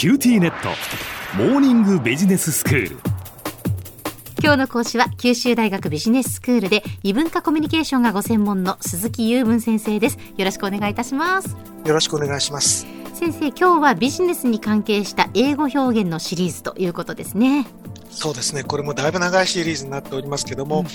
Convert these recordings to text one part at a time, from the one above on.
QTnet。モーニングビジネススクール。今日の講師は九州大学ビジネススクールで異文化コミュニケーションがご専門の鈴木右文先生です。よろしくお願いいたします。よろしくお願いします。先生今日はビジネスに関係した英語表現のシリーズということですねそうですね。これもだいぶ長いシリーズになっておりますけども、うん、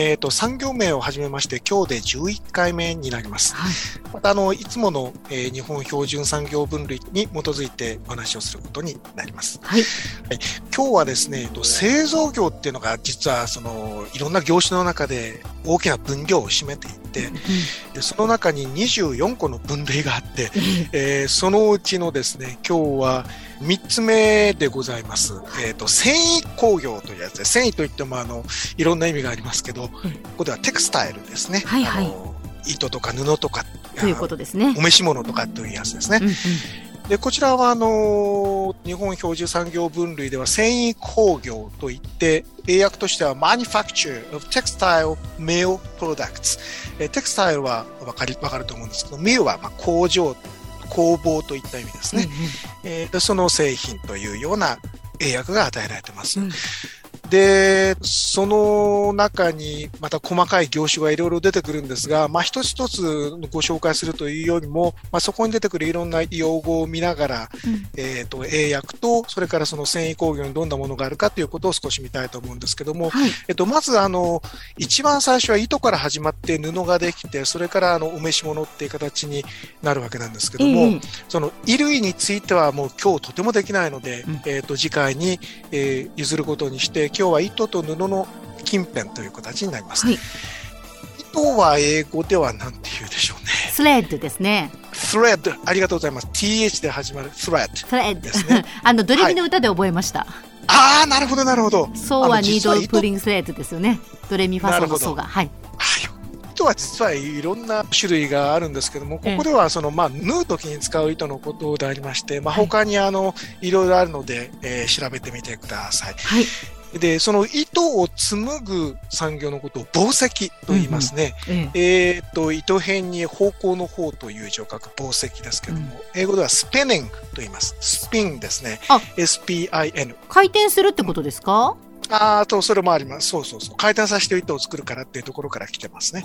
えっ、と、産業名を始めまして、今日で11回目になります。はい、また、あの、いつもの、えー、日本標準産業分類に基づいてお話をすることになります。はい。はい、今日はですね、えっと、製造業っていうのが、実は、その、いろんな業種の中で大きな分量を占めていて、うん、でその中に24個の分類があって、えー、そのうちのですね、今日は、3つ目でございます。えっ、ー、と、繊維工業というやつで、繊維といっても、あの、いろんな意味がありますけど、ここではテクスタイルですね。はいはい。糸とか布とか。ということですね。お召し物とかというやつですね。うんうんで、こちらは、あの、日本標準産業分類では繊維工業といって、英訳としては Manufacture of Textile Mill Products。えテクスタイルはわかり、わかると思うんですけど、ミルはま工場工房といった意味ですね。うんうん、えー、その製品というような英訳が与えられてます。うんで、その中にまた細かい業種がいろいろ出てくるんですが、まあ一つ一つご紹介するというよりも、まあそこに出てくるいろんな用語を見ながら、うん、えっ、と、英訳と、それからその繊維工業にどんなものがあるかということを少し見たいと思うんですけども、はい、えっと、まずあの、一番最初は糸から始まって布ができて、それからあの、お召し物っていう形になるわけなんですけども、その衣類についてはもう今日とてもできないので、うん、えっ、と、次回に、えー、譲ることにして、今日は糸と布の近辺という形になります。はい、糸は英語では何て言うでしょうね。スレッドですね。スレッド、ありがとうございます。th で始まるスレッド。ですね。あの、ドレミの歌で覚えました。はい、ああ、なるほど、なるほど。そうはニードプリングスレッドですよね。ドレミファソのソが。はい。糸は実はいろんな種類があるんですけども、ここではその、まあ、縫う時に使う糸のことでありまして、まあ、他にあの、いろいろあるので、えー、調べてみてください。はい。で、その糸を紡ぐ産業のことを紡績と言いますね。うんうん、えっ、と、糸辺に方向の方という字を書く紡績ですけども、うん、英語ではスペニングと言います。スピンですね。SPIN。回転するってことですか？ああと、それもあります。そうそうそう。回転させて糸を作るからっていうところから来てますね。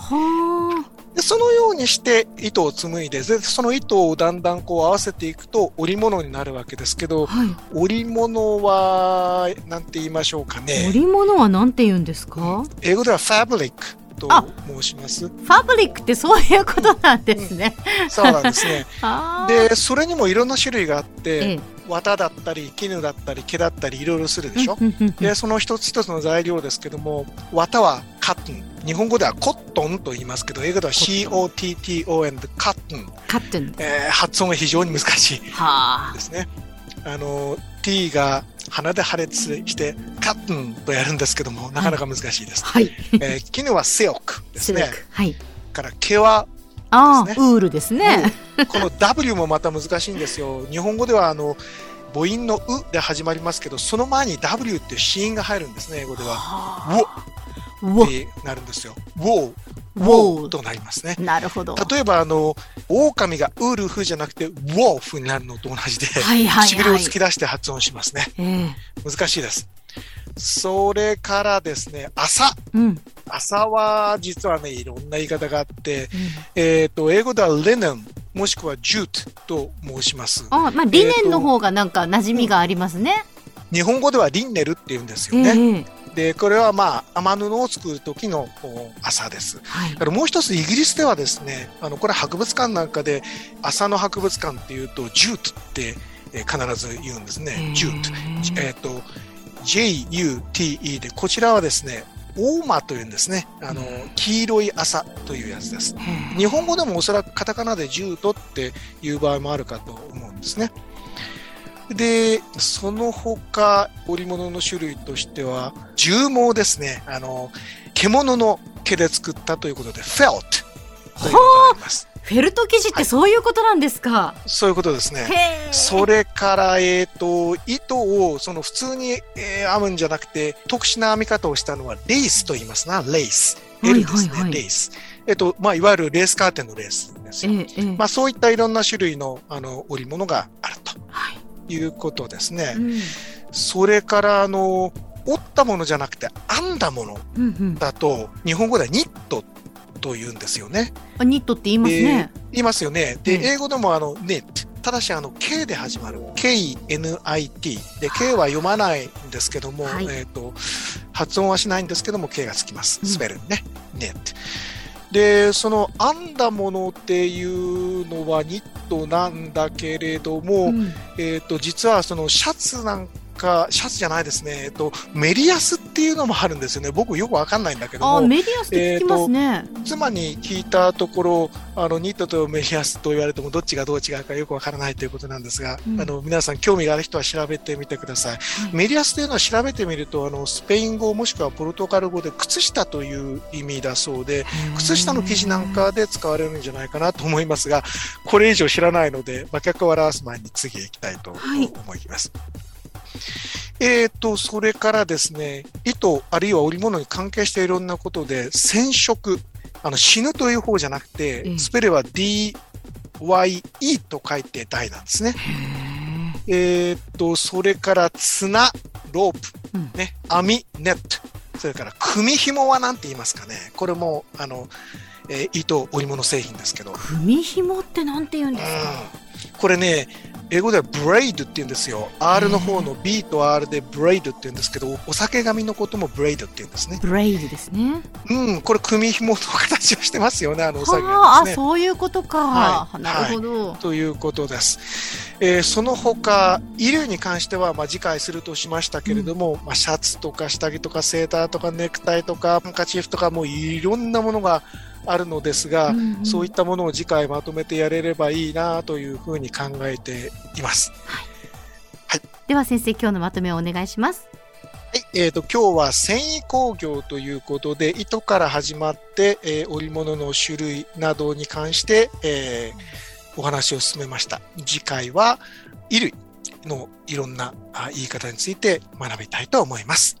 でそのようにして糸を紡いで、でその糸をだんだんこう合わせていくと織物になるわけですけど、はい、織物は、なんて言いましょうかね。織物はなんて言うんですか？英語ではファブリック。と申します。ファブリックってそういうことなんですね。うん、そうなんですね。で、それにもいろんな種類があって、ええ、綿だったり絹だったり毛だったりいろいろするでしょ？でその一つ一つの材料ですけども綿はカットン。日本語ではコットンと言いますけど英語では COTTON でカットン。カットン、えー、発音が非常に難しいですね。あの T が鼻で破裂してカットンとやるんですけどもなかなか難しいです、はい。えー、絹はセオクですね。はい。から毛はああ、ウールですね。この W もまた難しいんですよ。日本語ではあの母音の「う」で始まりますけどその前に W っていう子音が入るんですね英語では。ウォってなるんですよ。ウォーウォーとなりますね。なるほど。例えば、あの、狼がウルフじゃなくて、ウォーフになるのと同じで、はいはいはい、唇を突き出して発音しますね。えー、難しいです。それからですね、朝。うん、朝は実はね、いろんな言い方があって、うん、えっ、と、英語では linen、もしくは jute と申します。あ、まあ、リネンの方がなんか馴染みがありますね。うん、日本語ではリンネルって言うんですよね。えーで、これはまあ、雨布を作る時の朝です。はい、からもう一つ、イギリスではですね、あの、これ博物館なんかで、朝の博物館っていうと、ジュートって、えー、必ず言うんですね。ジュート。えっ、ー、と、J-U-T-E で、こちらはですね、オーマというんですね。あの、黄色い朝というやつです。日本語でもおそらくカタカナでジュートっていう場合もあるかと思うんですね。で、その他、織物の種類としては、絨毛ですね。あの、獣の毛で作ったということで、フェルトという。フェルト生地ってそういうことなんですか、はい、そういうことですね。それから、えっ、ー、と、糸を、その普通に、えー、編むんじゃなくて、特殊な編み方をしたのは、レースと言いますな、レース。L ですね、はいはいはい、レース。えっ、と、まあ、いわゆるレースカーテンのレースですよ。えーえー、まあ、そういったいろんな種類の、あの、織物があると。はいいうことですね。うんそれから、あの、折ったものじゃなくて編んだものうんうんだと、日本語ではニットと言うんですよね。あニットって言いますね。言いますよね。で、うん英語でもあの、knit。ただし、あの、K で始まる。K-N-I-T。で、K は読まないんですけども、はいえっ、と、発音はしないんですけども、K がつきます。うんスペルにね。knit。で、その編んだものっていうのはニットなんだけれども、うんえっ、と、実はそのシャツなんか、シャツじゃないですね。えっ、と、メリヤスっていうのもあるんですよね。僕よくわかんないんだけども。あメディアスって聞きますね。妻に聞いたところ、あの、ニットとメリヤスと言われてもどっちがどう違うかよくわからないということなんですが、うんあの、皆さん興味がある人は調べてみてください。メリヤスというのは調べてみると、あの、スペイン語もしくはポルトガル語で靴下という意味だそうで、靴下の生地なんかで使われるんじゃないかなと思いますが、これ以上知らないので、馬脚を表す前に次へ行きたいとはい思います。えーと、それからですね、糸あるいは織物に関係していろんなことで、染色、あの死ぬという方じゃなくええて、スペルは DYE と書いて大なんですね。えーと、それから綱、ロープ、うんね、網、ネット、それから組紐は何て言いますかね。これも、あの、えー糸織物製品ですけど、組紐ってなんて言うんですか？うんこれね、英語ではブレイドって言うんですよ。R の方の B と R でブレイドって言うんですけど、お酒紙のこともブレイドって言うんですね。ブレイドですね。うん、これ組紐の形をしてますよね、あのお酒はあ、あ、がですね。そういうことか。はいなるほど。ということです。えーその他、衣類に関しては、まあ、次回するとしましたけれども、まあ、シャツとか下着とかセーターとかネクタイとかハンカチーフとかもういろんなものがあるのですが、うんうん。そういったものを次回まとめてやれればいいなというふうに考えています。では先生、今日のまとめをお願いします。はい、えー、と今日は繊維工業ということで糸から始まって、えー織物の種類などに関して、えーお話を進めました。次回は衣類のいろんなあ言い方について学びたいと思います